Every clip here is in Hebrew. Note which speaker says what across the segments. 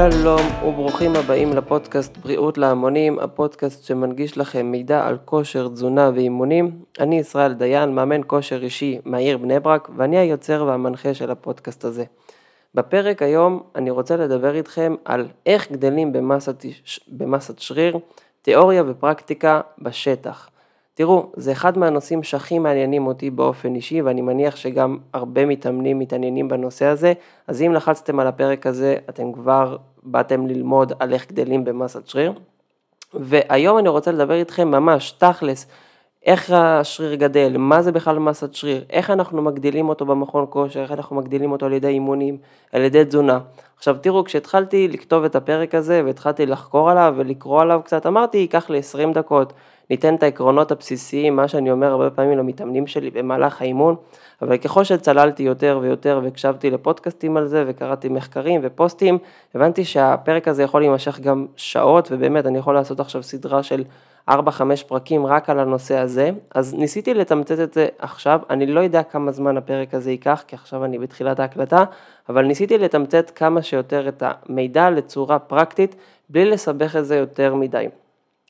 Speaker 1: שלום וברוכים הבאים לפודקאסט בריאות להמונים, הפודקאסט שמנגיש לכם מידע על כושר, תזונה ואימונים. אני ישראל דיין, מאמן כושר אישי מהעיר בני ברק, ואני היוצר והמנחה של הפודקאסט הזה. בפרק היום אני רוצה לדבר איתכם על איך גדלים במסת, במסת שריר, תיאוריה ופרקטיקה בשטח. תראו, זה אחד מהנושאים שהכי מעניינים אותי באופן אישי, ואני מניח שגם הרבה מתאמנים מתעניינים בנושא הזה, אז אם לחצתם על הפרק הזה, אתם כבר באתם ללמוד על איך גדלים במסת שריר. והיום אני רוצה לדבר איתכם ממש תכלס, איך השריר גדל, מה זה בכלל מסת שריר, איך אנחנו מגדילים אותו במכון כושר, איך אנחנו מגדילים אותו על ידי אימונים, על ידי תזונה. עכשיו תראו, כשהתחלתי לכתוב את הפרק הזה והתחלתי לחקור עליו ולקרוא עליו קצת, אמרתי, ייקח לי 20 דקות, ניתן את העקרונות הבסיסיים, מה שאני אומר הרבה פעמים למתאמנים שלי במהלך האימון, אבל ככל שצללתי יותר ויותר והקשבתי לפודקאסטים על זה וקראתי מחקרים ופוסטים, הבנתי שהפרק הזה יכול להימשך גם שעות, ובאמת אני יכול לעשות עכשיו סדרה של 4-5 פרקים רק על הנושא הזה, אז ניסיתי לתמצת את זה עכשיו, אני לא יודע כמה זמן הפרק הזה ייקח, כי עכשיו אני בתחילת ההקלטה, אבל ניסיתי לתמצת כמה שיותר את המידע לצורה פרקטית, בלי לסבך את זה יותר מדי.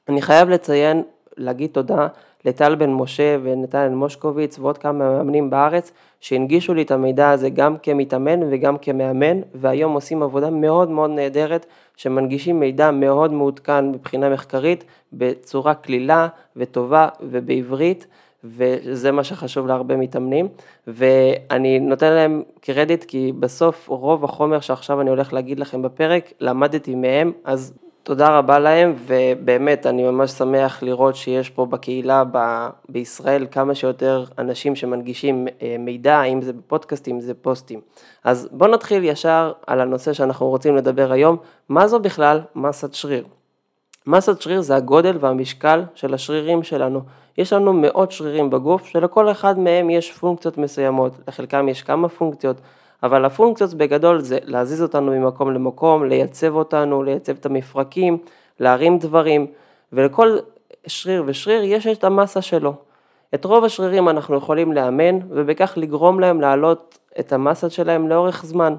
Speaker 1: אני חייב לציין להגיד תודה לטל בן משה ונתנאל מושקוביץ ועוד כמה מאמנים בארץ שהנגישו לי את המידע הזה גם כמתאמן וגם כמאמן והיום עושים עבודה מאוד מאוד נהדרת שמנגישים מידע מאוד מעודכן מבחינה מחקרית בצורה קלילה וטובה ובעברית וזה מה שחשוב להרבה מתאמנים. ואני נותן להם קרדיט כי בסוף רוב החומר שעכשיו אני הולך להגיד לכם בפרק למדתי מהם אז תודה רבה להם, ובאמת אני ממש שמח לראות שיש פה בקהילה ב- בישראל כמה שיותר אנשים שמנגישים אה, מידע, אם זה בפודקאסטים, אם זה פוסטים. אז בואו נתחיל ישר על הנושא שאנחנו רוצים לדבר היום, מה זו בכלל מסת שריר? מסת שריר זה הגודל והמשקל של השרירים שלנו. יש לנו מאות שרירים בגוף, שלכל אחד מהם יש פונקציות מסוימות, לחלקם יש כמה פונקציות. אבל הפונקציות בגדול זה להזיז אותנו ממקום למקום, לייצב אותנו, לייצב את המפרקים, להרים דברים, ולכל שריר ושריר יש את המסה שלו. את רוב השרירים אנחנו יכולים לאמן, ובכך לגרום להם להעלות את המסה שלהם לאורך זמן.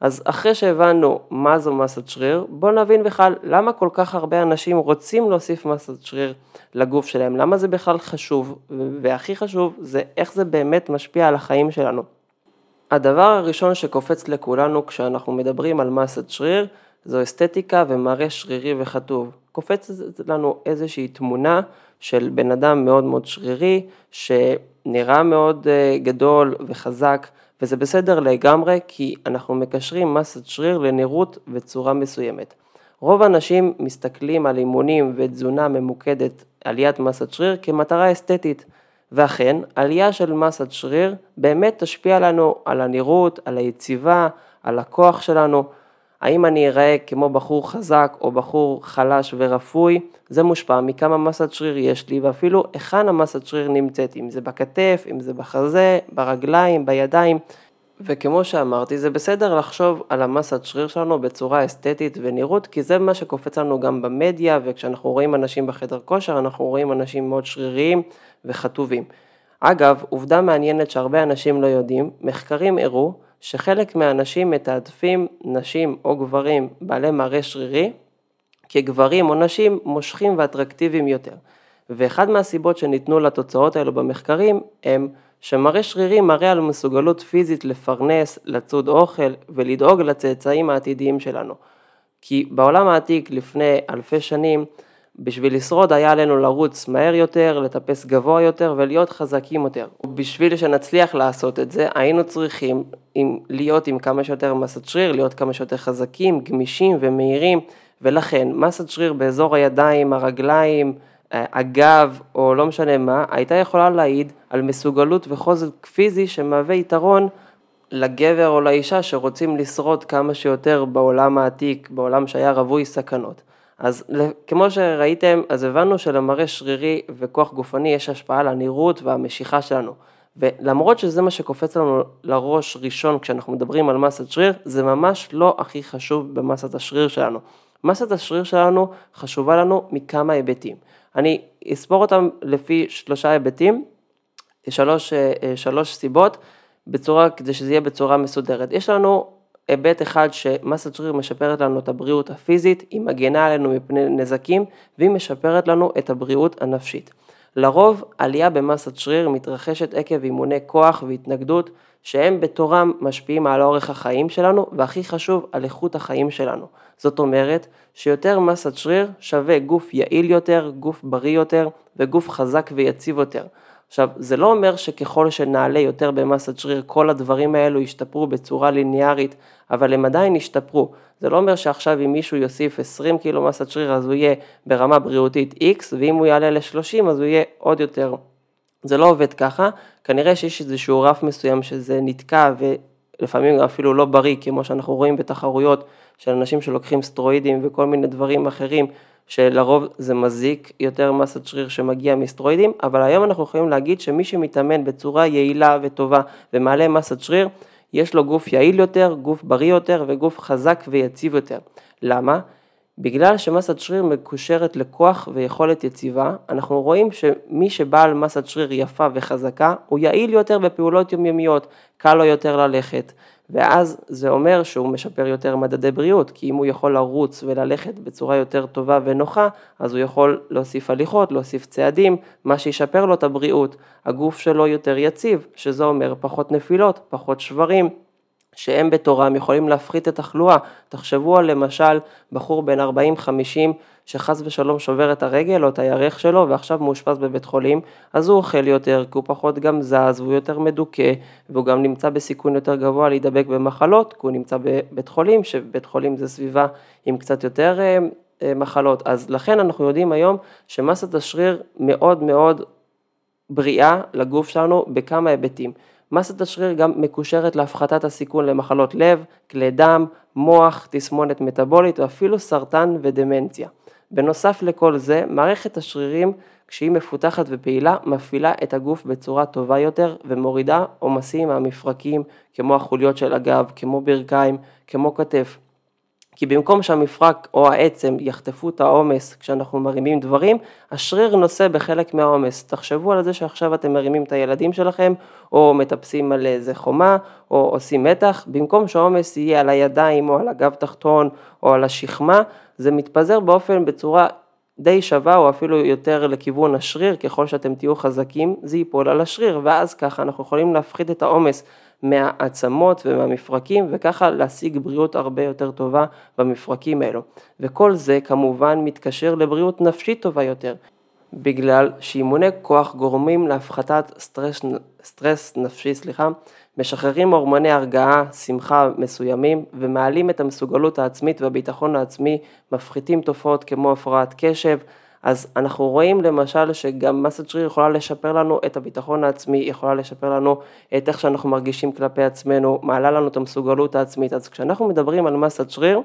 Speaker 1: אז אחרי שהבנו מה זו מסת שריר, בואו נבין בכלל למה כל כך הרבה אנשים רוצים להוסיף מסת שריר לגוף שלהם, למה זה בכלל חשוב, והכי חשוב זה איך זה באמת משפיע על החיים שלנו. הדבר הראשון שקופץ לכולנו כשאנחנו מדברים על מסת שריר זו אסתטיקה ומראה שרירי וכתוב. קופצת לנו איזושהי תמונה של בן אדם מאוד מאוד שרירי שנראה מאוד אה, גדול וחזק וזה בסדר לגמרי כי אנחנו מקשרים מסת שריר לנראות וצורה מסוימת. רוב האנשים מסתכלים על אימונים ותזונה ממוקדת עליית מסת שריר כמטרה אסתטית. ואכן, עלייה של מסת שריר באמת תשפיע לנו על הנראות, על היציבה, על הכוח שלנו. האם אני אראה כמו בחור חזק או בחור חלש ורפוי, זה מושפע מכמה מסת שריר יש לי ואפילו היכן המסת שריר נמצאת, אם זה בכתף, אם זה בחזה, ברגליים, בידיים. וכמו שאמרתי, זה בסדר לחשוב על המסת שריר שלנו בצורה אסתטית ונראות, כי זה מה שקופץ לנו גם במדיה, וכשאנחנו רואים אנשים בחדר כושר, אנחנו רואים אנשים מאוד שריריים וחטובים. אגב, עובדה מעניינת שהרבה אנשים לא יודעים, מחקרים הראו שחלק מהאנשים מתעדפים נשים או גברים בעלי מראה שרירי, כגברים או נשים מושכים ואטרקטיביים יותר. ואחד מהסיבות שניתנו לתוצאות האלו במחקרים הם שמראה שרירים מראה על מסוגלות פיזית לפרנס, לצוד אוכל ולדאוג לצאצאים העתידיים שלנו. כי בעולם העתיק לפני אלפי שנים, בשביל לשרוד היה עלינו לרוץ מהר יותר, לטפס גבוה יותר ולהיות חזקים יותר. בשביל שנצליח לעשות את זה, היינו צריכים עם, להיות עם כמה שיותר מסת שריר, להיות כמה שיותר חזקים, גמישים ומהירים, ולכן מסת שריר באזור הידיים, הרגליים, הגב או לא משנה מה, הייתה יכולה להעיד על מסוגלות וחוזק פיזי שמהווה יתרון לגבר או לאישה שרוצים לשרוד כמה שיותר בעולם העתיק, בעולם שהיה רווי סכנות. אז כמו שראיתם, אז הבנו שלמראה שרירי וכוח גופני יש השפעה על הנראות והמשיכה שלנו. ולמרות שזה מה שקופץ לנו לראש ראשון כשאנחנו מדברים על מסת שריר, זה ממש לא הכי חשוב במסת השריר שלנו. מסת השריר שלנו חשובה לנו מכמה היבטים. אני אספור אותם לפי שלושה היבטים, שלוש, אה, שלוש סיבות, בצורה, כדי שזה יהיה בצורה מסודרת. יש לנו היבט אחד שמסת שריר משפרת לנו את הבריאות הפיזית, היא מגנה עלינו מפני נזקים והיא משפרת לנו את הבריאות הנפשית. לרוב עלייה במסת שריר מתרחשת עקב אימוני כוח והתנגדות שהם בתורם משפיעים על אורך החיים שלנו והכי חשוב על איכות החיים שלנו. זאת אומרת שיותר מסת שריר שווה גוף יעיל יותר, גוף בריא יותר וגוף חזק ויציב יותר. עכשיו, זה לא אומר שככל שנעלה יותר במסת שריר, כל הדברים האלו ישתפרו בצורה ליניארית, אבל הם עדיין ישתפרו. זה לא אומר שעכשיו אם מישהו יוסיף 20 קילו מסת שריר אז הוא יהיה ברמה בריאותית X, ואם הוא יעלה ל-30 אז הוא יהיה עוד יותר. זה לא עובד ככה, כנראה שיש איזשהו רף מסוים שזה נתקע ולפעמים אפילו לא בריא, כמו שאנחנו רואים בתחרויות של אנשים שלוקחים סטרואידים וכל מיני דברים אחרים. שלרוב זה מזיק יותר מסת שריר שמגיע מסטרואידים, אבל היום אנחנו יכולים להגיד שמי שמתאמן בצורה יעילה וטובה ומעלה מסת שריר, יש לו גוף יעיל יותר, גוף בריא יותר וגוף חזק ויציב יותר. למה? בגלל שמסת שריר מקושרת לכוח ויכולת יציבה, אנחנו רואים שמי שבעל מסת שריר יפה וחזקה, הוא יעיל יותר בפעולות יומיומיות, קל לו יותר ללכת, ואז זה אומר שהוא משפר יותר מדדי בריאות, כי אם הוא יכול לרוץ וללכת בצורה יותר טובה ונוחה, אז הוא יכול להוסיף הליכות, להוסיף צעדים, מה שישפר לו את הבריאות. הגוף שלו יותר יציב, שזה אומר פחות נפילות, פחות שברים, שהם בתורם יכולים להפחית את התחלואה. תחשבו על למשל בחור בן 40-50 שחס ושלום שובר את הרגל או את הירך שלו ועכשיו מאושפז בבית חולים, אז הוא אוכל יותר כי הוא פחות גם זז והוא יותר מדוכא והוא גם נמצא בסיכון יותר גבוה להידבק במחלות, כי הוא נמצא בבית חולים, שבית חולים זה סביבה עם קצת יותר אה, אה, מחלות. אז לכן אנחנו יודעים היום שמסת השריר מאוד מאוד בריאה לגוף שלנו בכמה היבטים. מסת השריר גם מקושרת להפחתת הסיכון למחלות לב, כלי דם, מוח, תסמונת מטבולית ואפילו סרטן ודמנציה. בנוסף לכל זה, מערכת השרירים כשהיא מפותחת ופעילה מפעילה את הגוף בצורה טובה יותר ומורידה עומסים מהמפרקים כמו החוליות של הגב, כמו ברכיים, כמו כתף. כי במקום שהמפרק או העצם יחטפו את העומס כשאנחנו מרימים דברים, השריר נושא בחלק מהעומס. תחשבו על זה שעכשיו אתם מרימים את הילדים שלכם, או מטפסים על איזה חומה, או עושים מתח, במקום שהעומס יהיה על הידיים או על הגב תחתון או על השכמה, זה מתפזר באופן בצורה די שווה או אפילו יותר לכיוון השריר, ככל שאתם תהיו חזקים זה ייפול על השריר ואז ככה אנחנו יכולים להפחית את העומס מהעצמות ומהמפרקים וככה להשיג בריאות הרבה יותר טובה במפרקים האלו. וכל זה כמובן מתקשר לבריאות נפשית טובה יותר, בגלל שאימוני כוח גורמים להפחתת סטרס, סטרס נפשי, סליחה, משחררים הורמוני הרגעה, שמחה מסוימים ומעלים את המסוגלות העצמית והביטחון העצמי, מפחיתים תופעות כמו הפרעת קשב, אז אנחנו רואים למשל שגם מסת שריר יכולה לשפר לנו את הביטחון העצמי, יכולה לשפר לנו את איך שאנחנו מרגישים כלפי עצמנו, מעלה לנו את המסוגלות העצמית, אז כשאנחנו מדברים על מסת שריר,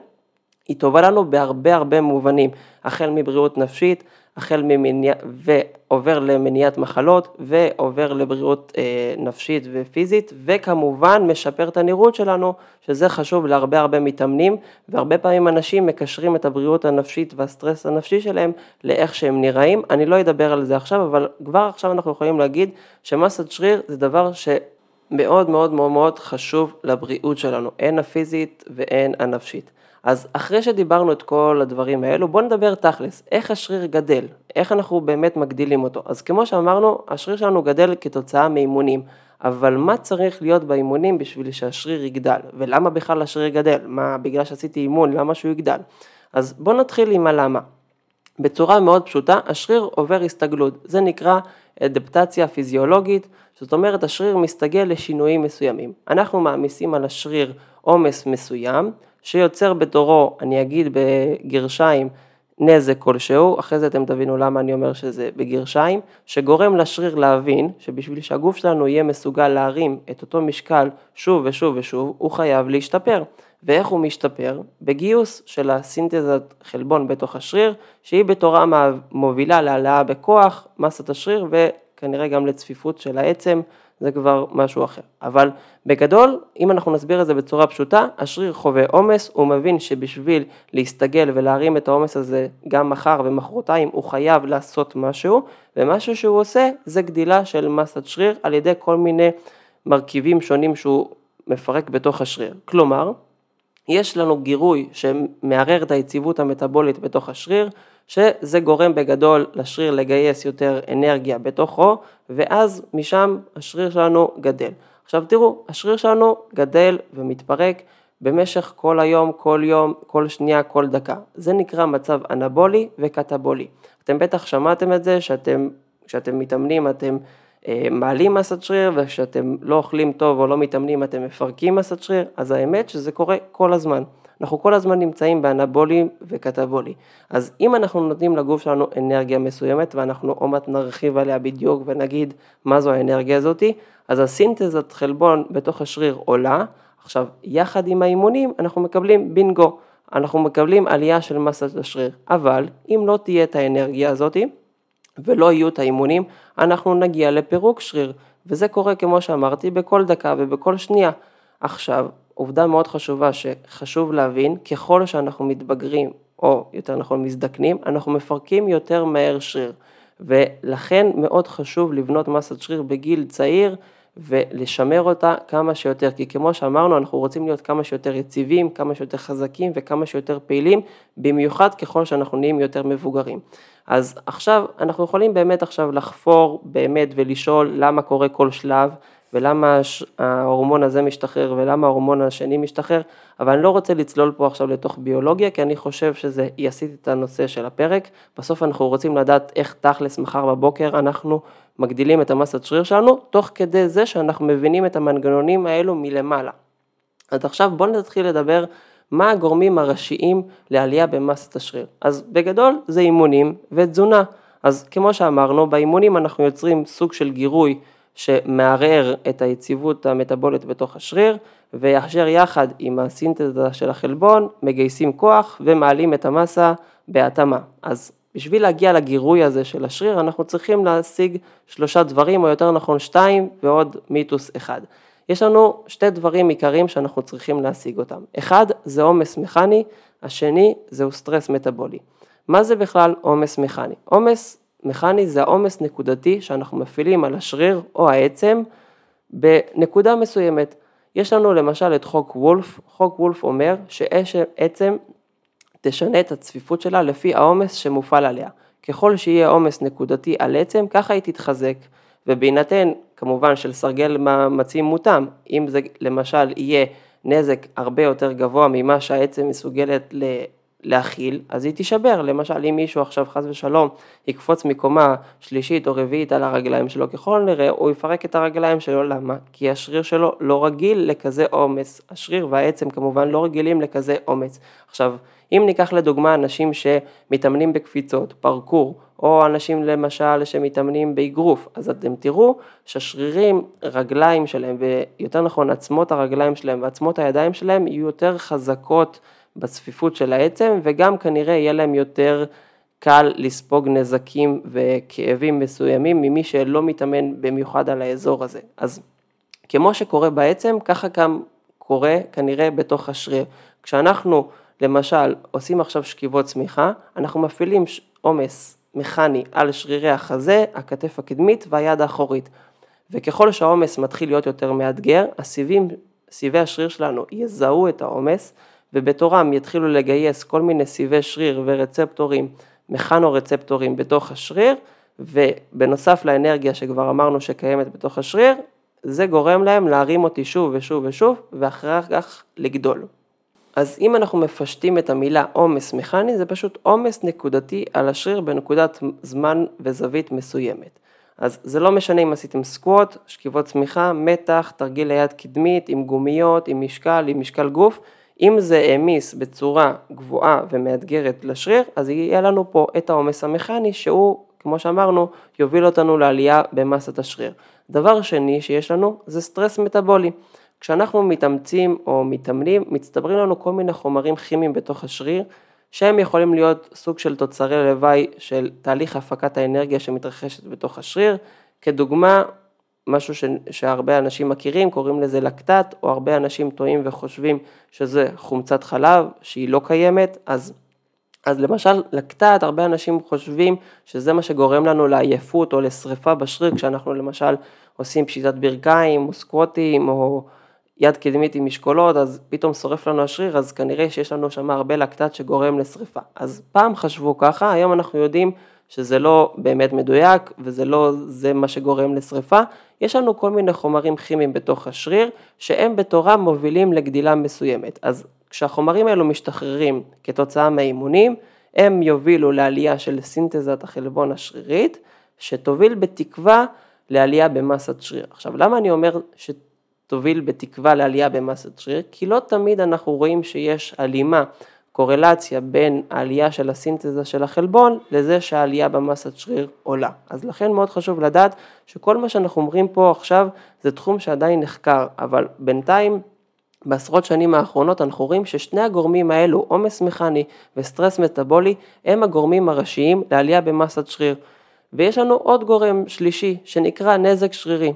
Speaker 1: היא טובה לנו בהרבה הרבה מובנים, החל מבריאות נפשית, החל ממניע... ועובר למניעת מחלות ועובר לבריאות אה, נפשית ופיזית וכמובן משפר את הנראות שלנו שזה חשוב להרבה הרבה מתאמנים והרבה פעמים אנשים מקשרים את הבריאות הנפשית והסטרס הנפשי שלהם לאיך שהם נראים, אני לא אדבר על זה עכשיו אבל כבר עכשיו אנחנו יכולים להגיד שמסת שריר זה דבר שמאוד מאוד מאוד מאוד חשוב לבריאות שלנו, הן הפיזית והן הנפשית. אז אחרי שדיברנו את כל הדברים האלו, בואו נדבר תכלס, איך השריר גדל, איך אנחנו באמת מגדילים אותו. אז כמו שאמרנו, השריר שלנו גדל כתוצאה מאימונים, אבל מה צריך להיות באימונים בשביל שהשריר יגדל, ולמה בכלל השריר גדל, מה, בגלל שעשיתי אימון, למה שהוא יגדל. אז בואו נתחיל עם הלמה. בצורה מאוד פשוטה, השריר עובר הסתגלות, זה נקרא אדפטציה פיזיולוגית, זאת אומרת השריר מסתגל לשינויים מסוימים. אנחנו מעמיסים על השריר עומס מסוים, שיוצר בתורו, אני אגיד בגרשיים, נזק כלשהו, אחרי זה אתם תבינו למה אני אומר שזה בגרשיים, שגורם לשריר להבין שבשביל שהגוף שלנו יהיה מסוגל להרים את אותו משקל שוב ושוב ושוב, הוא חייב להשתפר. ואיך הוא משתפר? בגיוס של הסינתזת חלבון בתוך השריר, שהיא בתורה מובילה להעלאה בכוח, מסת השריר וכנראה גם לצפיפות של העצם, זה כבר משהו אחר. אבל בגדול, אם אנחנו נסביר את זה בצורה פשוטה, השריר חווה עומס, הוא מבין שבשביל להסתגל ולהרים את העומס הזה גם מחר ומחרתיים, הוא חייב לעשות משהו, ומשהו שהוא עושה זה גדילה של מסת שריר על ידי כל מיני מרכיבים שונים שהוא מפרק בתוך השריר. כלומר, יש לנו גירוי שמערער את היציבות המטבולית בתוך השריר, שזה גורם בגדול לשריר לגייס יותר אנרגיה בתוכו, ואז משם השריר שלנו גדל. עכשיו תראו, השריר שלנו גדל ומתפרק במשך כל היום, כל יום, כל שנייה, כל דקה. זה נקרא מצב אנבולי וקטבולי. אתם בטח שמעתם את זה, שאתם, כשאתם מתאמנים אתם אה, מעלים מסת שריר, וכשאתם לא אוכלים טוב או לא מתאמנים אתם מפרקים מסת שריר, אז האמת שזה קורה כל הזמן. אנחנו כל הזמן נמצאים באנבולי וקטבולי. אז אם אנחנו נותנים לגוף שלנו אנרגיה מסוימת, ואנחנו עוד מעט נרחיב עליה בדיוק ונגיד מה זו האנרגיה הזאתי, אז הסינתזת חלבון בתוך השריר עולה, עכשיו יחד עם האימונים אנחנו מקבלים בינגו, אנחנו מקבלים עלייה של מסת השריר, אבל אם לא תהיה את האנרגיה הזאתי, ולא יהיו את האימונים, אנחנו נגיע לפירוק שריר, וזה קורה כמו שאמרתי בכל דקה ובכל שנייה. עכשיו, עובדה מאוד חשובה שחשוב להבין, ככל שאנחנו מתבגרים, או יותר נכון מזדקנים, אנחנו מפרקים יותר מהר שריר, ולכן מאוד חשוב לבנות מסת שריר בגיל צעיר, ולשמר אותה כמה שיותר, כי כמו שאמרנו, אנחנו רוצים להיות כמה שיותר יציבים, כמה שיותר חזקים וכמה שיותר פעילים, במיוחד ככל שאנחנו נהיים יותר מבוגרים. אז עכשיו, אנחנו יכולים באמת עכשיו לחפור באמת ולשאול למה קורה כל שלב, ולמה ההורמון הזה משתחרר ולמה ההורמון השני משתחרר, אבל אני לא רוצה לצלול פה עכשיו לתוך ביולוגיה, כי אני חושב שזה יסיט את הנושא של הפרק. בסוף אנחנו רוצים לדעת איך תכלס מחר בבוקר אנחנו מגדילים את המסת שריר שלנו, תוך כדי זה שאנחנו מבינים את המנגנונים האלו מלמעלה. אז עכשיו בואו נתחיל לדבר מה הגורמים הראשיים לעלייה במסת השריר. אז בגדול זה אימונים ותזונה. אז כמו שאמרנו, באימונים אנחנו יוצרים סוג של גירוי שמערער את היציבות המטבולית בתוך השריר, ויאשר יחד עם הסינתזה של החלבון, מגייסים כוח ומעלים את המסה בהתאמה. אז בשביל להגיע לגירוי הזה של השריר, אנחנו צריכים להשיג שלושה דברים, או יותר נכון שתיים, ועוד מיתוס אחד. יש לנו שתי דברים עיקריים שאנחנו צריכים להשיג אותם. אחד זה עומס מכני, השני זהו סטרס מטאבולי. מה זה בכלל עומס מכני? עומס מכני זה העומס נקודתי שאנחנו מפעילים על השריר או העצם בנקודה מסוימת. יש לנו למשל את חוק וולף, חוק וולף אומר שעצם תשנה את הצפיפות שלה לפי העומס שמופעל עליה. ככל שיהיה עומס נקודתי על עצם, ככה היא תתחזק, ובהינתן כמובן של סרגל מאמצים מותאם, אם זה למשל יהיה נזק הרבה יותר גבוה ממה שהעצם מסוגלת להכיל, אז היא תישבר. למשל, אם מישהו עכשיו חס ושלום יקפוץ מקומה שלישית או רביעית על הרגליים שלו, ככל הנראה הוא יפרק את הרגליים שלו, למה? כי השריר שלו לא רגיל לכזה עומס. השריר והעצם כמובן לא רגילים לכזה עומס. עכשיו, אם ניקח לדוגמה אנשים שמתאמנים בקפיצות, פרקור, או אנשים למשל שמתאמנים באגרוף, אז אתם תראו שהשרירים, רגליים שלהם, ויותר נכון עצמות הרגליים שלהם ועצמות הידיים שלהם יהיו יותר חזקות בצפיפות של העצם, וגם כנראה יהיה להם יותר קל לספוג נזקים וכאבים מסוימים ממי שלא מתאמן במיוחד על האזור הזה. אז כמו שקורה בעצם, ככה גם קורה כנראה בתוך השריר. כשאנחנו למשל עושים עכשיו שכיבות צמיחה, אנחנו מפעילים עומס מכני על שרירי החזה, הכתף הקדמית והיד האחורית. וככל שהעומס מתחיל להיות יותר מאתגר, הסיבים, סיבי השריר שלנו יזהו את העומס ובתורם יתחילו לגייס כל מיני סיבי שריר ורצפטורים, מכנו-רצפטורים בתוך השריר, ובנוסף לאנרגיה שכבר אמרנו שקיימת בתוך השריר, זה גורם להם להרים אותי שוב ושוב ושוב, ואחר כך לגדול. אז אם אנחנו מפשטים את המילה עומס מכני, זה פשוט עומס נקודתי על השריר בנקודת זמן וזווית מסוימת. אז זה לא משנה אם עשיתם סקווט, שכיבות צמיחה, מתח, תרגיל ליד קדמית, עם גומיות, עם משקל, עם משקל גוף, אם זה העמיס בצורה גבוהה ומאתגרת לשריר, אז יהיה לנו פה את העומס המכני שהוא, כמו שאמרנו, יוביל אותנו לעלייה במסת השריר. דבר שני שיש לנו זה סטרס מטאבולי. כשאנחנו מתאמצים או מתאמנים, מצטברים לנו כל מיני חומרים כימיים בתוך השריר, שהם יכולים להיות סוג של תוצרי לוואי של תהליך הפקת האנרגיה שמתרחשת בתוך השריר. כדוגמה, משהו ש, שהרבה אנשים מכירים, קוראים לזה לקטט, או הרבה אנשים טועים וחושבים שזה חומצת חלב, שהיא לא קיימת, אז, אז למשל לקטט, הרבה אנשים חושבים שזה מה שגורם לנו לעייפות או לשריפה בשריר, כשאנחנו למשל עושים פשיטת ברכיים, או סקווטים, או יד קדמית עם משקולות, אז פתאום שורף לנו השריר, אז כנראה שיש לנו שם הרבה לקטט שגורם לשריפה. אז פעם חשבו ככה, היום אנחנו יודעים שזה לא באמת מדויק וזה לא זה מה שגורם לשריפה. יש לנו כל מיני חומרים כימיים בתוך השריר, שהם בתורם מובילים לגדילה מסוימת. אז כשהחומרים האלו משתחררים כתוצאה מהאימונים, הם יובילו לעלייה של סינתזת החלבון השרירית, שתוביל בתקווה לעלייה במסת שריר. עכשיו, למה אני אומר שתוביל בתקווה לעלייה במסת שריר? כי לא תמיד אנחנו רואים שיש הלימה, קורלציה בין העלייה של הסינתזה של החלבון לזה שהעלייה במסת שריר עולה. אז לכן מאוד חשוב לדעת שכל מה שאנחנו אומרים פה עכשיו זה תחום שעדיין נחקר, אבל בינתיים בעשרות שנים האחרונות אנחנו רואים ששני הגורמים האלו, עומס מכני וסטרס מטאבולי, הם הגורמים הראשיים לעלייה במסת שריר. ויש לנו עוד גורם שלישי שנקרא נזק שרירי.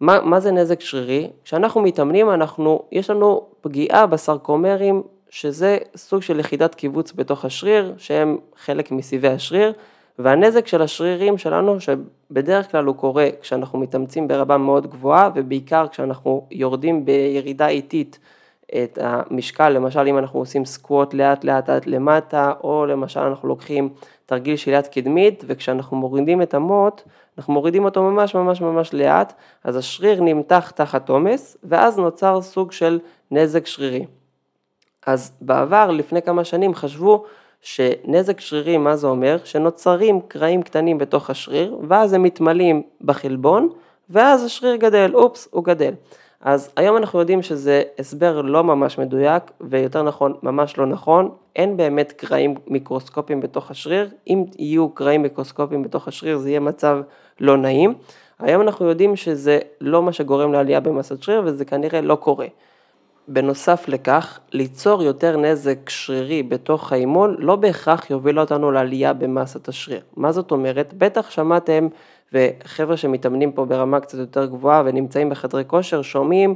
Speaker 1: מה, מה זה נזק שרירי? כשאנחנו מתאמנים אנחנו, יש לנו פגיעה בסרקומרים שזה סוג של יחידת קיבוץ בתוך השריר שהם חלק מסיבי השריר והנזק של השרירים שלנו שבדרך כלל הוא קורה כשאנחנו מתאמצים ברמה מאוד גבוהה ובעיקר כשאנחנו יורדים בירידה איטית את המשקל, למשל אם אנחנו עושים סקווט לאט לאט עד למטה או למשל אנחנו לוקחים תרגיל של יד קדמית וכשאנחנו מורידים את המוט אנחנו מורידים אותו ממש ממש ממש לאט אז השריר נמתח תחת עומס ואז נוצר סוג של נזק שרירי. אז בעבר לפני כמה שנים חשבו שנזק שרירי, מה זה אומר? שנוצרים קרעים קטנים בתוך השריר, ואז הם מתמלאים בחלבון, ואז השריר גדל, אופס, הוא גדל. אז היום אנחנו יודעים שזה הסבר לא ממש מדויק, ויותר נכון, ממש לא נכון, אין באמת קרעים מיקרוסקופיים בתוך השריר, אם יהיו קרעים מיקרוסקופיים בתוך השריר זה יהיה מצב לא נעים. היום אנחנו יודעים שזה לא מה שגורם לעלייה במסת שריר וזה כנראה לא קורה. בנוסף לכך, ליצור יותר נזק שרירי בתוך האימון לא בהכרח יוביל אותנו לעלייה במסת השריר. מה זאת אומרת? בטח שמעתם, וחבר'ה שמתאמנים פה ברמה קצת יותר גבוהה ונמצאים בחדרי כושר, שומעים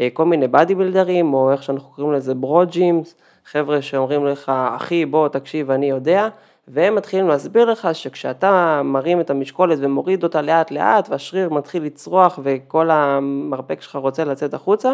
Speaker 1: אה, כל מיני בדי בילדרים, או איך שאנחנו קוראים לזה ברוג'ימס, חבר'ה שאומרים לך, אחי בוא תקשיב אני יודע, והם מתחילים להסביר לך שכשאתה מרים את המשקולת ומוריד אותה לאט לאט והשריר מתחיל לצרוח וכל המרפק שלך רוצה לצאת החוצה,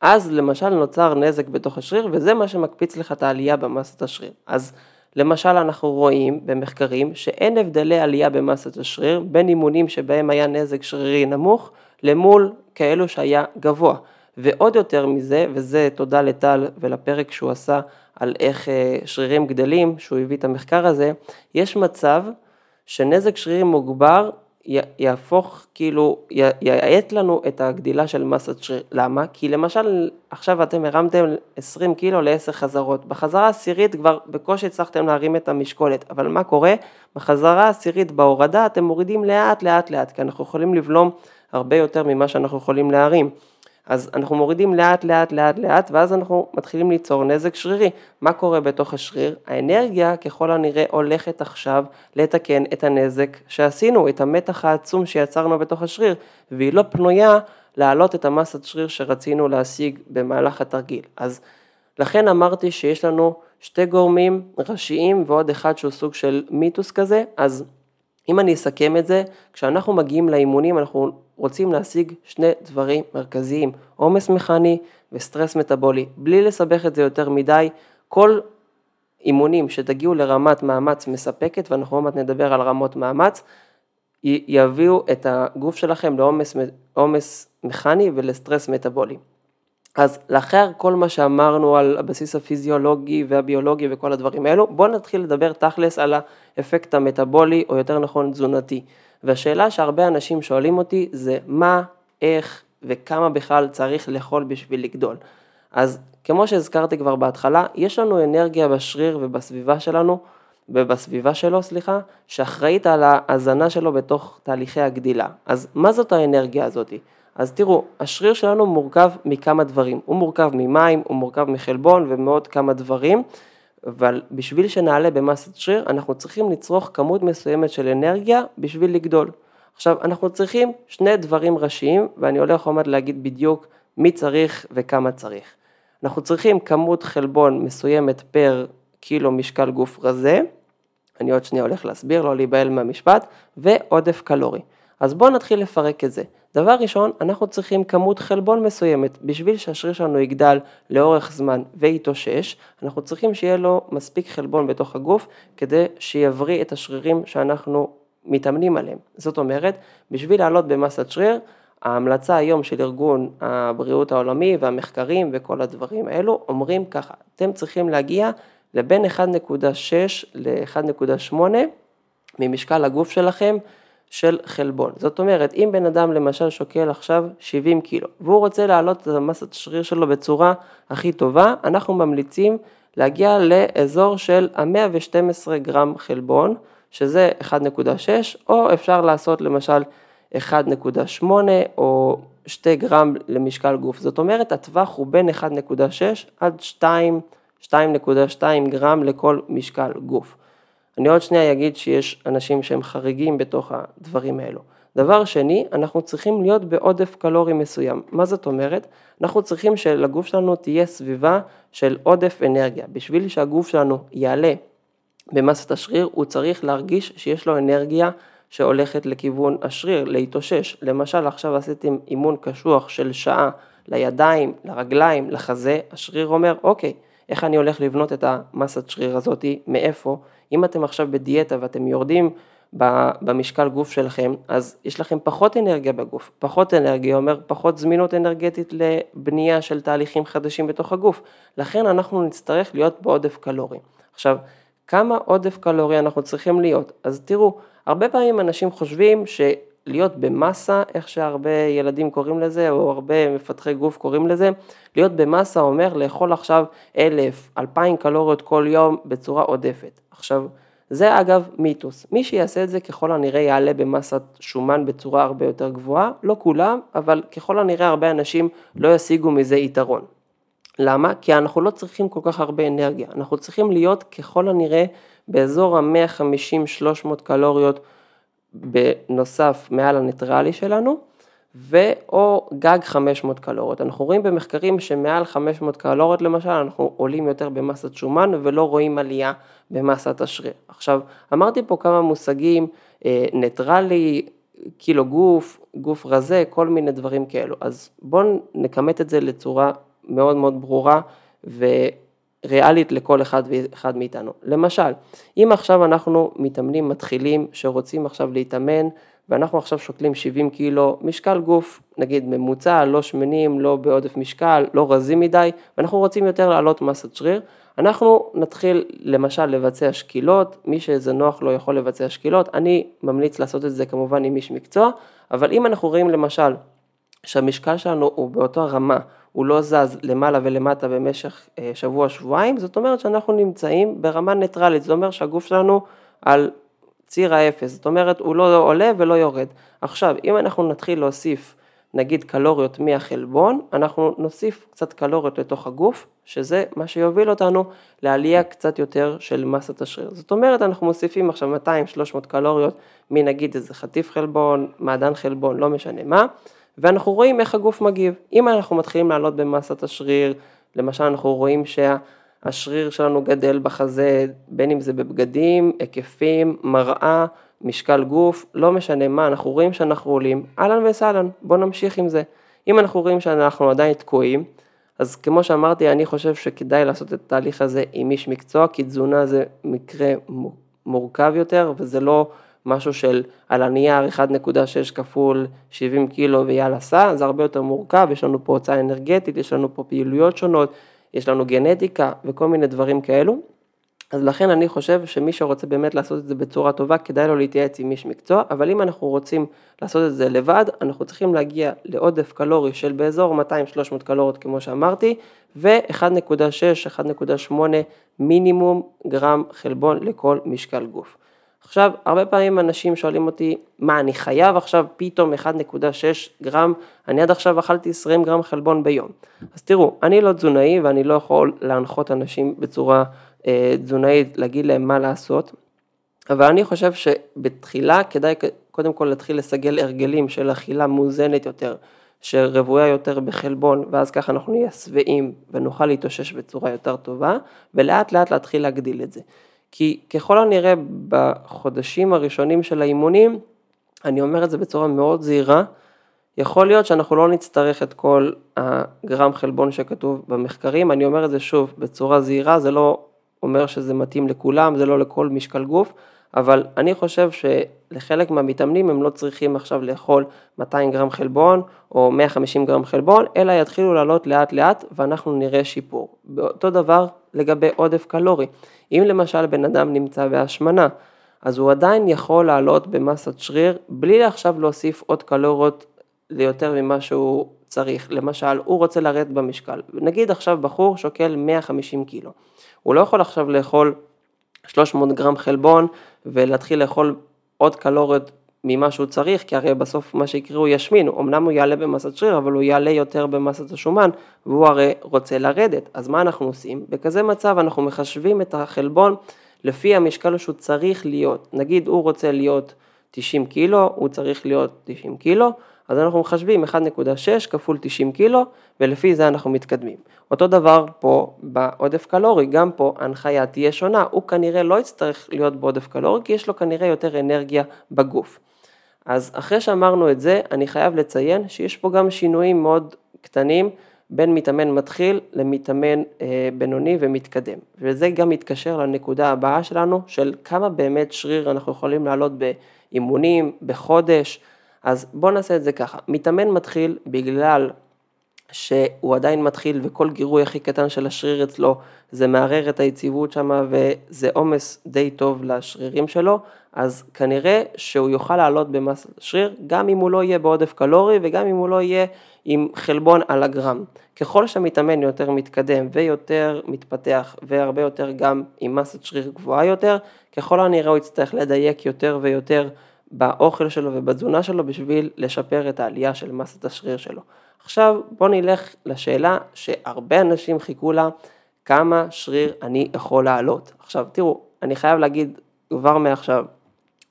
Speaker 1: אז למשל נוצר נזק בתוך השריר וזה מה שמקפיץ לך את העלייה במסת השריר. אז למשל אנחנו רואים במחקרים שאין הבדלי עלייה במסת השריר בין אימונים שבהם היה נזק שרירי נמוך למול כאלו שהיה גבוה. ועוד יותר מזה, וזה תודה לטל ולפרק שהוא עשה על איך אה, שרירים גדלים, שהוא הביא את המחקר הזה, יש מצב שנזק שרירי מוגבר יהפוך, כאילו, יאט לנו את הגדילה של מסת שריר. למה? כי למשל, עכשיו אתם הרמתם 20 קילו ל-10 חזרות. בחזרה העשירית כבר בקושי הצלחתם להרים את המשקולת, אבל מה קורה? בחזרה העשירית בהורדה אתם מורידים לאט לאט לאט, כי אנחנו יכולים לבלום הרבה יותר ממה שאנחנו יכולים להרים. אז אנחנו מורידים לאט לאט לאט לאט ואז אנחנו מתחילים ליצור נזק שרירי. מה קורה בתוך השריר? האנרגיה ככל הנראה הולכת עכשיו לתקן את הנזק שעשינו, את המתח העצום שיצרנו בתוך השריר, והיא לא פנויה להעלות את המסת שריר שרצינו להשיג במהלך התרגיל. אז לכן אמרתי שיש לנו שתי גורמים ראשיים ועוד אחד שהוא סוג של מיתוס כזה, אז אם אני אסכם את זה, כשאנחנו מגיעים לאימונים אנחנו רוצים להשיג שני דברים מרכזיים, עומס מכני וסטרס מטאבולי. בלי לסבך את זה יותר מדי, כל אימונים שתגיעו לרמת מאמץ מספקת, ואנחנו עוד מעט נדבר על רמות מאמץ, יביאו את הגוף שלכם לעומס מכני ולסטרס מטאבולי. אז לאחר כל מה שאמרנו על הבסיס הפיזיולוגי והביולוגי וכל הדברים האלו, בואו נתחיל לדבר תכלס על האפקט המטאבולי, או יותר נכון תזונתי. והשאלה שהרבה אנשים שואלים אותי זה מה, איך וכמה בכלל צריך לאכול בשביל לגדול. אז כמו שהזכרתי כבר בהתחלה, יש לנו אנרגיה בשריר ובסביבה שלנו, ובסביבה שלו, סליחה, שאחראית על ההזנה שלו בתוך תהליכי הגדילה. אז מה זאת האנרגיה הזאתי? אז תראו, השריר שלנו מורכב מכמה דברים, הוא מורכב ממים, הוא מורכב מחלבון ומעוד כמה דברים, אבל בשביל שנעלה במסת שריר אנחנו צריכים לצרוך כמות מסוימת של אנרגיה בשביל לגדול. עכשיו אנחנו צריכים שני דברים ראשיים ואני הולך עומד להגיד בדיוק מי צריך וכמה צריך. אנחנו צריכים כמות חלבון מסוימת פר קילו משקל גוף רזה, אני עוד שנייה הולך להסביר, לא להיבהל מהמשפט, ועודף קלורי. אז בואו נתחיל לפרק את זה. דבר ראשון, אנחנו צריכים כמות חלבון מסוימת. בשביל שהשריר שלנו יגדל לאורך זמן ויתאושש, אנחנו צריכים שיהיה לו מספיק חלבון בתוך הגוף כדי שיבריא את השרירים שאנחנו מתאמנים עליהם. זאת אומרת, בשביל לעלות במסת שריר, ההמלצה היום של ארגון הבריאות העולמי והמחקרים וכל הדברים האלו אומרים ככה, אתם צריכים להגיע לבין 1.6 ל-1.8 ממשקל הגוף שלכם של חלבון. זאת אומרת, אם בן אדם למשל שוקל עכשיו 70 קילו והוא רוצה להעלות את המסת השריר שלו בצורה הכי טובה, אנחנו ממליצים להגיע לאזור של ה-112 גרם חלבון, שזה 1.6, או אפשר לעשות למשל 1.8 או 2 גרם למשקל גוף. זאת אומרת, הטווח הוא בין 1.6 עד 2, 2.2 גרם לכל משקל גוף. אני עוד שנייה אגיד שיש אנשים שהם חריגים בתוך הדברים האלו. דבר שני, אנחנו צריכים להיות בעודף קלורי מסוים. מה זאת אומרת? אנחנו צריכים שלגוף שלנו תהיה סביבה של עודף אנרגיה. בשביל שהגוף שלנו יעלה במסת השריר, הוא צריך להרגיש שיש לו אנרגיה שהולכת לכיוון השריר, להתאושש. למשל, עכשיו עשיתם אימון קשוח של שעה לידיים, לרגליים, לחזה, השריר אומר, אוקיי, איך אני הולך לבנות את המסת שריר הזאתי, מאיפה? אם אתם עכשיו בדיאטה ואתם יורדים במשקל גוף שלכם, אז יש לכם פחות אנרגיה בגוף. פחות אנרגיה אומר פחות זמינות אנרגטית לבנייה של תהליכים חדשים בתוך הגוף. לכן אנחנו נצטרך להיות בעודף קלורי. עכשיו, כמה עודף קלורי אנחנו צריכים להיות? אז תראו, הרבה פעמים אנשים חושבים שלהיות במסה, איך שהרבה ילדים קוראים לזה, או הרבה מפתחי גוף קוראים לזה, להיות במסה אומר לאכול עכשיו אלף, אלפיים קלוריות כל יום בצורה עודפת. עכשיו, זה אגב מיתוס. מי שיעשה את זה ככל הנראה יעלה במסת שומן בצורה הרבה יותר גבוהה, לא כולם, אבל ככל הנראה הרבה אנשים לא ישיגו מזה יתרון. למה? כי אנחנו לא צריכים כל כך הרבה אנרגיה, אנחנו צריכים להיות ככל הנראה באזור ה-150-300 קלוריות בנוסף מעל הניטרלי שלנו, ואו גג 500 קלוריות. אנחנו רואים במחקרים שמעל 500 קלוריות למשל, אנחנו עולים יותר במסת שומן ולא רואים עלייה במסת השריר. עכשיו, אמרתי פה כמה מושגים, אה, ניטרלי, קילו גוף, גוף רזה, כל מיני דברים כאלו. אז בואו נכמת את זה לצורה מאוד מאוד ברורה וריאלית לכל אחד ואחד מאיתנו. למשל, אם עכשיו אנחנו מתאמנים מתחילים שרוצים עכשיו להתאמן ואנחנו עכשיו שוקלים 70 קילו, משקל גוף נגיד ממוצע, לא שמנים, לא בעודף משקל, לא רזים מדי, ואנחנו רוצים יותר לעלות מסת שריר, אנחנו נתחיל למשל לבצע שקילות, מי שזה נוח לו יכול לבצע שקילות, אני ממליץ לעשות את זה כמובן עם איש מקצוע, אבל אם אנחנו רואים למשל שהמשקל שלנו הוא באותה רמה, הוא לא זז למעלה ולמטה במשך אה, שבוע-שבועיים, זאת אומרת שאנחנו נמצאים ברמה ניטרלית, זאת אומרת שהגוף שלנו על ציר האפס, זאת אומרת הוא לא עולה ולא יורד. עכשיו, אם אנחנו נתחיל להוסיף נגיד קלוריות מהחלבון, אנחנו נוסיף קצת קלוריות לתוך הגוף, שזה מה שיוביל אותנו לעלייה קצת יותר של מסת השריר. זאת אומרת, אנחנו מוסיפים עכשיו 200-300 קלוריות מנגיד איזה חטיף חלבון, מעדן חלבון, לא משנה מה, ואנחנו רואים איך הגוף מגיב. אם אנחנו מתחילים לעלות במסת השריר, למשל אנחנו רואים שהשריר שלנו גדל בחזה, בין אם זה בבגדים, היקפים, מראה, משקל גוף, לא משנה מה, אנחנו רואים שאנחנו עולים, אהלן וסהלן, בואו נמשיך עם זה. אם אנחנו רואים שאנחנו עדיין תקועים, אז כמו שאמרתי, אני חושב שכדאי לעשות את התהליך הזה עם איש מקצוע, כי תזונה זה מקרה מורכב יותר, וזה לא משהו של על הנייר 1.6 כפול 70 קילו ויאללה סע, זה הרבה יותר מורכב, יש לנו פה הוצאה אנרגטית, יש לנו פה פעילויות שונות, יש לנו גנטיקה וכל מיני דברים כאלו. אז לכן אני חושב שמי שרוצה באמת לעשות את זה בצורה טובה, כדאי לו להתייעץ עם איש מקצוע, אבל אם אנחנו רוצים לעשות את זה לבד, אנחנו צריכים להגיע לעודף קלורי של באזור 200-300 קלוריות כמו שאמרתי, ו-1.6, 1.8 מינימום גרם חלבון לכל משקל גוף. עכשיו, הרבה פעמים אנשים שואלים אותי, מה, אני חייב עכשיו פתאום 1.6 גרם, אני עד עכשיו אכלתי 20 גרם חלבון ביום. אז תראו, אני לא תזונאי ואני לא יכול להנחות אנשים בצורה אה, תזונאית, להגיד להם מה לעשות, אבל אני חושב שבתחילה כדאי קודם כל להתחיל לסגל הרגלים של אכילה מאוזנת יותר, שרוויה יותר בחלבון, ואז ככה אנחנו נהיה שבעים ונוכל להתאושש בצורה יותר טובה, ולאט לאט להתחיל להגדיל את זה. כי ככל הנראה בחודשים הראשונים של האימונים, אני אומר את זה בצורה מאוד זהירה, יכול להיות שאנחנו לא נצטרך את כל הגרם חלבון שכתוב במחקרים, אני אומר את זה שוב בצורה זהירה, זה לא אומר שזה מתאים לכולם, זה לא לכל משקל גוף, אבל אני חושב שלחלק מהמתאמנים הם לא צריכים עכשיו לאכול 200 גרם חלבון או 150 גרם חלבון, אלא יתחילו לעלות לאט לאט ואנחנו נראה שיפור. באותו דבר לגבי עודף קלורי. אם למשל בן אדם נמצא בהשמנה, אז הוא עדיין יכול לעלות במסת שריר בלי עכשיו להוסיף עוד קלוריות ליותר ממה שהוא צריך. למשל, הוא רוצה לרדת במשקל. נגיד עכשיו בחור שוקל 150 קילו. הוא לא יכול עכשיו לאכול 300 גרם חלבון ולהתחיל לאכול עוד קלוריות ממה שהוא צריך, כי הרי בסוף מה שיקרה הוא ישמין, אמנם הוא יעלה במסת שריר, אבל הוא יעלה יותר במסת השומן, והוא הרי רוצה לרדת. אז מה אנחנו עושים? בכזה מצב אנחנו מחשבים את החלבון לפי המשקל שהוא צריך להיות. נגיד הוא רוצה להיות 90 קילו, הוא צריך להיות 90 קילו, אז אנחנו מחשבים 1.6 כפול 90 קילו, ולפי זה אנחנו מתקדמים. אותו דבר פה בעודף קלורי, גם פה ההנחיה תהיה שונה, הוא כנראה לא יצטרך להיות בעודף קלורי, כי יש לו כנראה יותר אנרגיה בגוף. אז אחרי שאמרנו את זה, אני חייב לציין שיש פה גם שינויים מאוד קטנים בין מתאמן מתחיל למתאמן אה, בינוני ומתקדם. וזה גם מתקשר לנקודה הבאה שלנו, של כמה באמת שריר אנחנו יכולים לעלות באימונים, בחודש. אז בואו נעשה את זה ככה, מתאמן מתחיל בגלל שהוא עדיין מתחיל וכל גירוי הכי קטן של השריר אצלו זה מערער את היציבות שם וזה עומס די טוב לשרירים שלו, אז כנראה שהוא יוכל לעלות במס השריר גם אם הוא לא יהיה בעודף קלורי וגם אם הוא לא יהיה עם חלבון על הגרם. ככל שהמתאמן יותר מתקדם ויותר מתפתח והרבה יותר גם עם מסת שריר גבוהה יותר, ככל הנראה הוא יצטרך לדייק יותר ויותר באוכל שלו ובתזונה שלו בשביל לשפר את העלייה של מסת השריר שלו. עכשיו בואו נלך לשאלה שהרבה אנשים חיכו לה, כמה שריר אני יכול לעלות. עכשיו תראו, אני חייב להגיד כבר מעכשיו,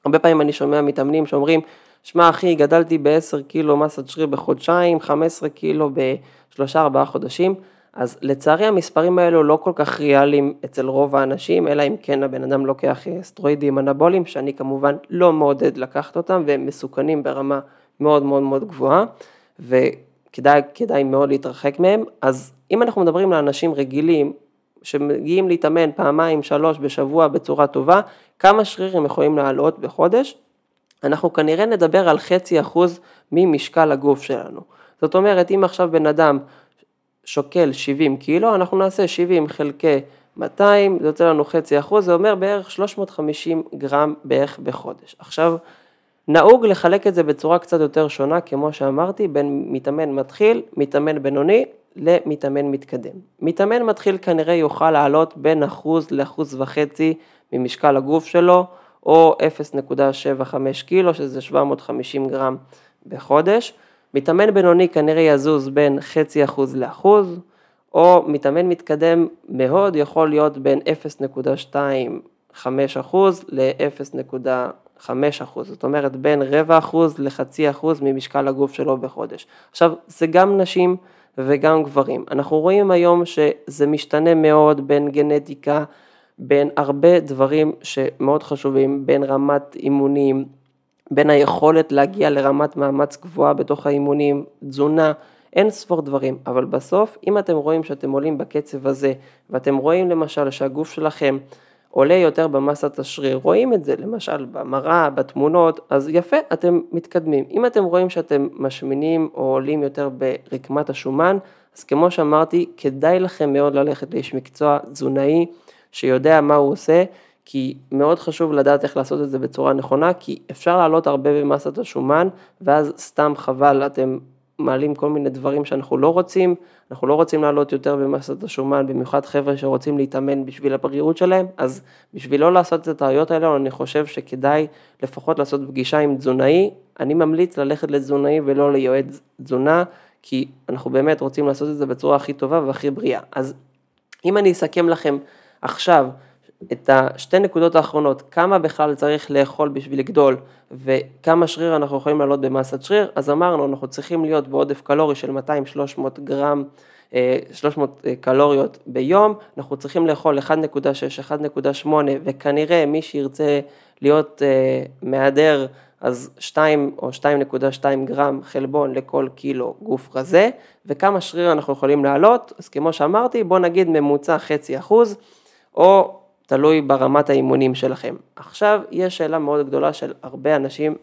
Speaker 1: הרבה פעמים אני שומע מתאמנים שאומרים, שמע אחי, גדלתי ב-10 קילו מסת שריר בחודשיים, 15 קילו בשלושה ארבעה חודשים, אז לצערי המספרים האלו לא כל כך ריאליים אצל רוב האנשים, אלא אם כן הבן אדם לוקח אה, סטרואידים אנבוליים, שאני כמובן לא מעודד לקחת אותם, והם מסוכנים ברמה מאוד מאוד מאוד גבוהה, וכדאי מאוד להתרחק מהם. אז אם אנחנו מדברים לאנשים רגילים, שמגיעים להתאמן פעמיים, שלוש בשבוע בצורה טובה, כמה שריר הם יכולים לעלות בחודש? אנחנו כנראה נדבר על חצי אחוז ממשקל הגוף שלנו. זאת אומרת, אם עכשיו בן אדם שוקל 70 קילו, אנחנו נעשה 70 חלקי 200, זה יוצא לנו חצי אחוז, זה אומר בערך 350 גרם בערך בחודש. עכשיו, נהוג לחלק את זה בצורה קצת יותר שונה, כמו שאמרתי, בין מתאמן מתחיל, מתאמן בינוני, למתאמן מתקדם. מתאמן מתחיל כנראה יוכל לעלות בין אחוז לאחוז וחצי ממשקל הגוף שלו, או 0.75 קילו, שזה 750 גרם בחודש. מתאמן בינוני כנראה יזוז בין חצי אחוז לאחוז, או מתאמן מתקדם מאוד יכול להיות בין 0.25 אחוז ל-0.5 אחוז, זאת אומרת בין רבע אחוז לחצי אחוז ממשקל הגוף שלו בחודש. עכשיו, זה גם נשים וגם גברים. אנחנו רואים היום שזה משתנה מאוד בין גנטיקה, בין הרבה דברים שמאוד חשובים, בין רמת אימונים, בין היכולת להגיע לרמת מאמץ גבוהה בתוך האימונים, תזונה, אין ספור דברים, אבל בסוף אם אתם רואים שאתם עולים בקצב הזה ואתם רואים למשל שהגוף שלכם עולה יותר במסת השריר, רואים את זה למשל במראה, בתמונות, אז יפה, אתם מתקדמים. אם אתם רואים שאתם משמינים או עולים יותר ברקמת השומן, אז כמו שאמרתי, כדאי לכם מאוד ללכת לאיש מקצוע תזונאי שיודע מה הוא עושה, כי מאוד חשוב לדעת איך לעשות את זה בצורה נכונה, כי אפשר לעלות הרבה במסת השומן, ואז סתם חבל, אתם מעלים כל מיני דברים שאנחנו לא רוצים, אנחנו לא רוצים לעלות יותר במסת השומן, במיוחד חבר'ה שרוצים להתאמן בשביל הבריאות שלהם, אז בשביל לא לעשות את הטעויות האלה, אני חושב שכדאי לפחות לעשות פגישה עם תזונאי, אני ממליץ ללכת לתזונאי ולא ליועד תזונה, כי אנחנו באמת רוצים לעשות את זה בצורה הכי טובה והכי בריאה. אז אם אני אסכם לכם עכשיו, את השתי נקודות האחרונות, כמה בכלל צריך לאכול בשביל לגדול וכמה שריר אנחנו יכולים לעלות במסת שריר, אז אמרנו אנחנו צריכים להיות בעודף קלורי של 200-300 גרם, 300 אה, אה, קלוריות ביום, אנחנו צריכים לאכול 1.6, 1.8 וכנראה מי שירצה להיות אה, מהדר אז 2 או 2.2 גרם חלבון לכל קילו גוף רזה, וכמה שריר אנחנו יכולים להעלות, אז כמו שאמרתי, בואו נגיד ממוצע חצי אחוז, או תלוי ברמת האימונים שלכם. עכשיו, יש שאלה מאוד גדולה של הרבה אנשים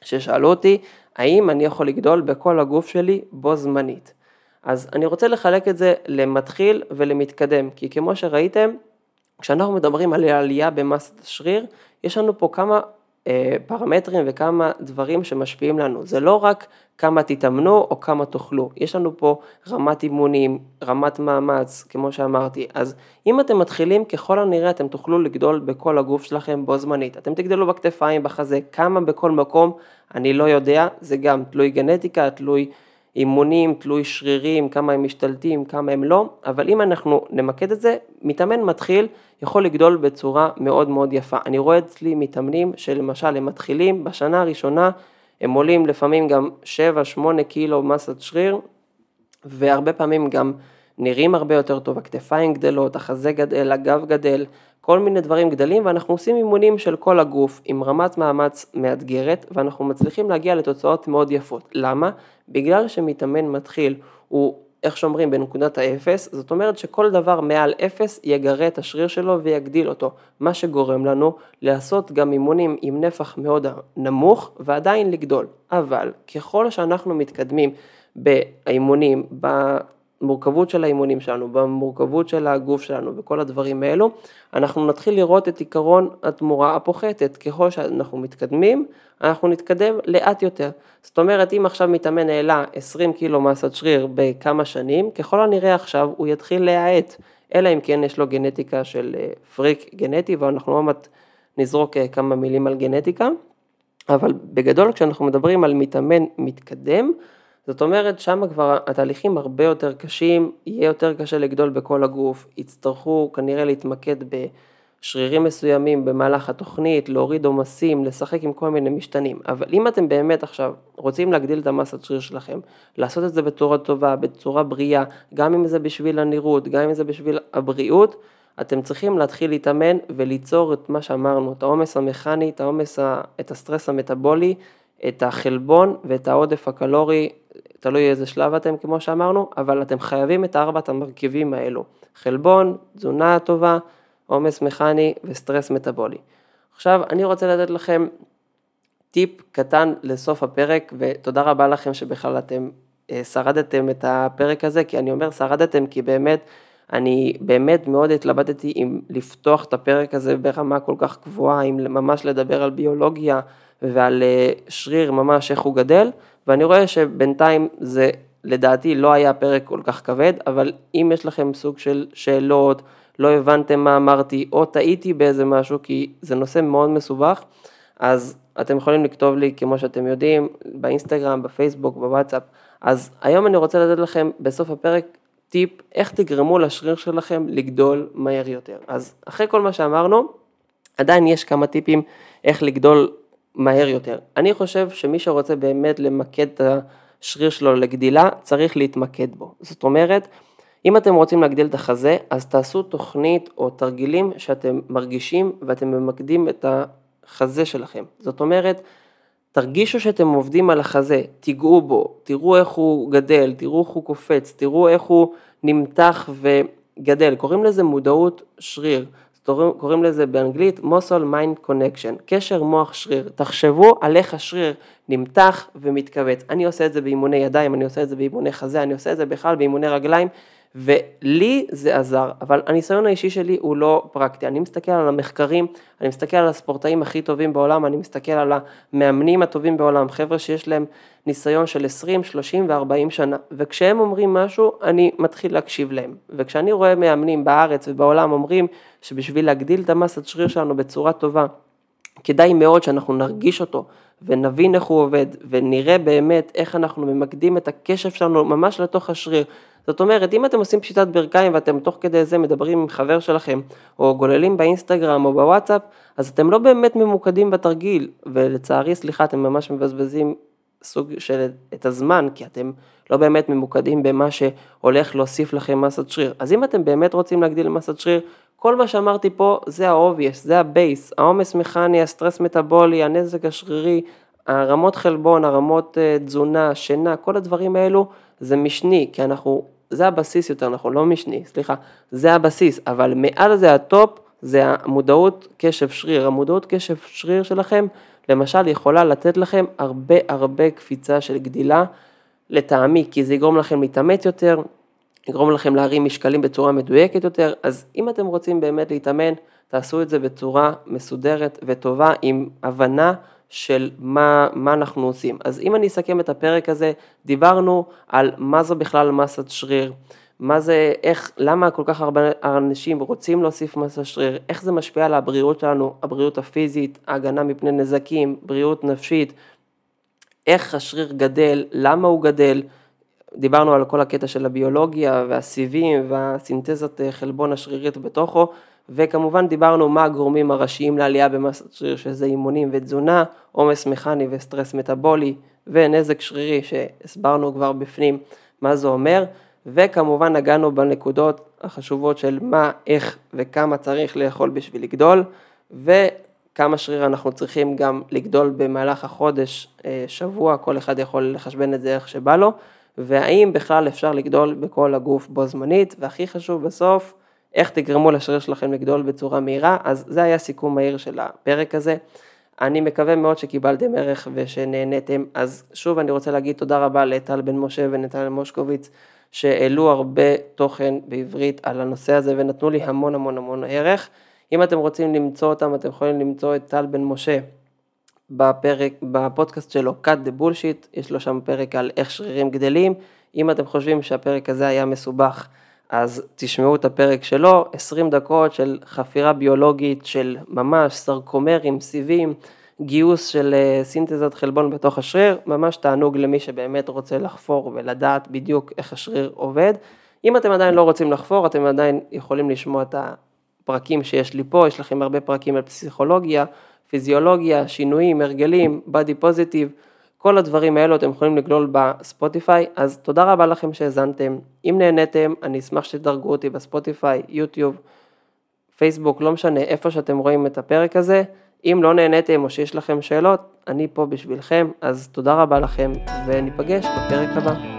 Speaker 1: ששאלו אותי, האם אני יכול לגדול בכל הגוף שלי בו זמנית? אז אני רוצה לחלק את זה למתחיל ולמתקדם, כי כמו שראיתם, כשאנחנו מדברים על עלייה במסת השריר, יש לנו פה כמה פרמטרים וכמה דברים שמשפיעים לנו. זה לא רק כמה תתאמנו או כמה תאכלו, יש לנו פה רמת אימונים, רמת מאמץ, כמו שאמרתי. אז אם אתם מתחילים, ככל הנראה אתם תוכלו לגדול בכל הגוף שלכם בו זמנית. אתם תגדלו בכתפיים, בחזה, כמה בכל מקום, אני לא יודע, זה גם תלוי גנטיקה, תלוי... אימונים, תלוי שרירים, כמה הם משתלטים, כמה הם לא, אבל אם אנחנו נמקד את זה, מתאמן מתחיל יכול לגדול בצורה מאוד מאוד יפה. אני רואה אצלי מתאמנים שלמשל הם מתחילים בשנה הראשונה, הם עולים לפעמים גם 7-8 קילו מסת שריר, והרבה פעמים גם נראים הרבה יותר טוב, הכתפיים גדלות, החזה גדל, הגב גדל, כל מיני דברים גדלים ואנחנו עושים אימונים של כל הגוף עם רמת מאמץ מאתגרת ואנחנו מצליחים להגיע לתוצאות מאוד יפות. למה? בגלל שמתאמן מתחיל הוא איך שאומרים בנקודת האפס, זאת אומרת שכל דבר מעל אפס יגרה את השריר שלו ויגדיל אותו, מה שגורם לנו לעשות גם אימונים עם נפח מאוד נמוך ועדיין לגדול. אבל ככל שאנחנו מתקדמים באימונים, במורכבות של האימונים שלנו, במורכבות של הגוף שלנו וכל הדברים האלו, אנחנו נתחיל לראות את עיקרון התמורה הפוחתת. ככל שאנחנו מתקדמים, אנחנו נתקדם לאט יותר. זאת אומרת, אם עכשיו מתאמן העלה 20 קילו מסת שריר בכמה שנים, ככל הנראה עכשיו הוא יתחיל להאט, אלא אם כן יש לו גנטיקה של אה, פריק גנטי, ואנחנו עוד מעט נזרוק אה, כמה מילים על גנטיקה. אבל בגדול כשאנחנו מדברים על מתאמן מתקדם, זאת אומרת, שם כבר התהליכים הרבה יותר קשים, יהיה יותר קשה לגדול בכל הגוף, יצטרכו כנראה להתמקד בשרירים מסוימים במהלך התוכנית, להוריד עומסים, לשחק עם כל מיני משתנים. אבל אם אתם באמת עכשיו רוצים להגדיל את המסת שריר שלכם, לעשות את זה בצורה טובה, בצורה בריאה, גם אם זה בשביל הנראות, גם אם זה בשביל הבריאות, אתם צריכים להתחיל להתאמן וליצור את מה שאמרנו, את העומס המכני, את העומס, את הסטרס המטאבולי, את החלבון ואת העודף הקלורי תלוי איזה שלב אתם כמו שאמרנו, אבל אתם חייבים את ארבעת המרכיבים האלו, חלבון, תזונה טובה, עומס מכני וסטרס מטאבולי. עכשיו אני רוצה לתת לכם טיפ קטן לסוף הפרק ותודה רבה לכם שבכלל אתם אה, שרדתם את הפרק הזה, כי אני אומר שרדתם כי באמת אני באמת מאוד התלבטתי אם לפתוח את הפרק הזה ברמה כל כך גבוהה, אם ממש לדבר על ביולוגיה ועל אה, שריר ממש איך הוא גדל, ואני רואה שבינתיים זה לדעתי לא היה פרק כל כך כבד, אבל אם יש לכם סוג של שאלות, לא הבנתם מה אמרתי, או טעיתי באיזה משהו, כי זה נושא מאוד מסובך, אז אתם יכולים לכתוב לי, כמו שאתם יודעים, באינסטגרם, בפייסבוק, בוואטסאפ. אז היום אני רוצה לתת לכם בסוף הפרק טיפ איך תגרמו לשריר שלכם לגדול מהר יותר. אז אחרי כל מה שאמרנו, עדיין יש כמה טיפים איך לגדול מהר יותר. אני חושב שמי שרוצה באמת למקד את השריר שלו לגדילה, צריך להתמקד בו. זאת אומרת, אם אתם רוצים להגדיל את החזה, אז תעשו תוכנית או תרגילים שאתם מרגישים ואתם ממקדים את החזה שלכם. זאת אומרת, תרגישו שאתם עובדים על החזה, תיגעו בו, תראו איך הוא גדל, תראו איך הוא קופץ, תראו איך הוא נמתח וגדל. קוראים לזה מודעות שריר. קוראים לזה באנגלית muscle mind connection, קשר מוח שריר. תחשבו על איך השריר נמתח ומתכווץ. אני עושה את זה באימוני ידיים, אני עושה את זה באימוני חזה, אני עושה את זה בכלל באימוני רגליים, ולי זה עזר, אבל הניסיון האישי שלי הוא לא פרקטי. אני מסתכל על המחקרים, אני מסתכל על הספורטאים הכי טובים בעולם, אני מסתכל על המאמנים הטובים בעולם, חבר'ה שיש להם ניסיון של 20, 30 ו-40 שנה, וכשהם אומרים משהו, אני מתחיל להקשיב להם. וכשאני רואה מאמנים בארץ ובעולם אומרים שבשביל להגדיל את המסת שריר שלנו בצורה טובה, כדאי מאוד שאנחנו נרגיש אותו ונבין איך הוא עובד ונראה באמת איך אנחנו ממקדים את הקשב שלנו ממש לתוך השריר. זאת אומרת, אם אתם עושים פשיטת ברכיים ואתם תוך כדי זה מדברים עם חבר שלכם, או גוללים באינסטגרם או בוואטסאפ, אז אתם לא באמת ממוקדים בתרגיל, ולצערי, סליחה, אתם ממש מבזבזים סוג של את הזמן, כי אתם לא באמת ממוקדים במה שהולך להוסיף לכם מסת שריר. אז אם אתם באמת רוצים להגדיל מסת שריר, כל מה שאמרתי פה זה ה-obvious, זה ה base, העומס מכני, הסטרס מטאבולי, הנזק השרירי, הרמות חלבון, הרמות אה, תזונה, שינה, כל הדברים האלו זה משני, כי אנחנו, זה הבסיס יותר נכון, לא משני, סליחה, זה הבסיס, אבל מעל זה ה top, זה המודעות קשב שריר, המודעות קשב שריר שלכם, למשל יכולה לתת לכם הרבה הרבה קפיצה של גדילה, לטעמי, כי זה יגרום לכם להתאמץ יותר, יגרום לכם להרים משקלים בצורה מדויקת יותר, אז אם אתם רוצים באמת להתאמן, תעשו את זה בצורה מסודרת וטובה, עם הבנה של מה, מה אנחנו עושים. אז אם אני אסכם את הפרק הזה, דיברנו על מה זו בכלל מסת שריר, מה זה, איך, למה כל כך הרבה אנשים רוצים להוסיף מסת שריר, איך זה משפיע על הבריאות שלנו, הבריאות הפיזית, ההגנה מפני נזקים, בריאות נפשית, איך השריר גדל, למה הוא גדל, דיברנו על כל הקטע של הביולוגיה והסיבים והסינתזת אה, חלבון השרירית בתוכו, וכמובן דיברנו מה הגורמים הראשיים לעלייה במסת שריר, שזה אימונים ותזונה, עומס מכני וסטרס מטאבולי ונזק שרירי שהסברנו כבר בפנים מה זה אומר, וכמובן נגענו בנקודות החשובות של מה, איך וכמה צריך לאכול בשביל לגדול, וכמה שריר אנחנו צריכים גם לגדול במהלך החודש, אה, שבוע, כל אחד יכול לחשבן את זה איך שבא לו. והאם בכלל אפשר לגדול בכל הגוף בו זמנית, והכי חשוב בסוף, איך תגרמו לשריר שלכם לגדול בצורה מהירה, אז זה היה סיכום מהיר של הפרק הזה. אני מקווה מאוד שקיבלתם ערך ושנהניתם, אז שוב אני רוצה להגיד תודה רבה לטל בן משה ונטל מושקוביץ, שהעלו הרבה תוכן בעברית על הנושא הזה ונתנו לי המון המון המון ערך. אם אתם רוצים למצוא אותם, אתם יכולים למצוא את טל בן משה בפרק, בפודקאסט שלו cut the bullshit, יש לו שם פרק על איך שרירים גדלים, אם אתם חושבים שהפרק הזה היה מסובך, אז תשמעו את הפרק שלו, 20 דקות של חפירה ביולוגית של ממש סרקומרים, סיבים, גיוס של אה, סינתזת חלבון בתוך השריר, ממש תענוג למי שבאמת רוצה לחפור ולדעת בדיוק איך השריר עובד. אם אתם עדיין לא רוצים לחפור, אתם עדיין יכולים לשמוע את הפרקים שיש לי פה, יש לכם הרבה פרקים על פסיכולוגיה, פיזיולוגיה, שינויים, הרגלים, בדי פוזיטיב, כל הדברים האלו אתם יכולים לגלול בספוטיפיי, אז תודה רבה לכם שהאזנתם. אם נהניתם, אני אשמח שתדרגו אותי בספוטיפיי, יוטיוב, פייסבוק, לא משנה, איפה שאתם רואים את הפרק הזה. אם לא נהניתם או שיש לכם שאלות, אני פה בשבילכם, אז תודה רבה לכם, וניפגש בפרק הבא.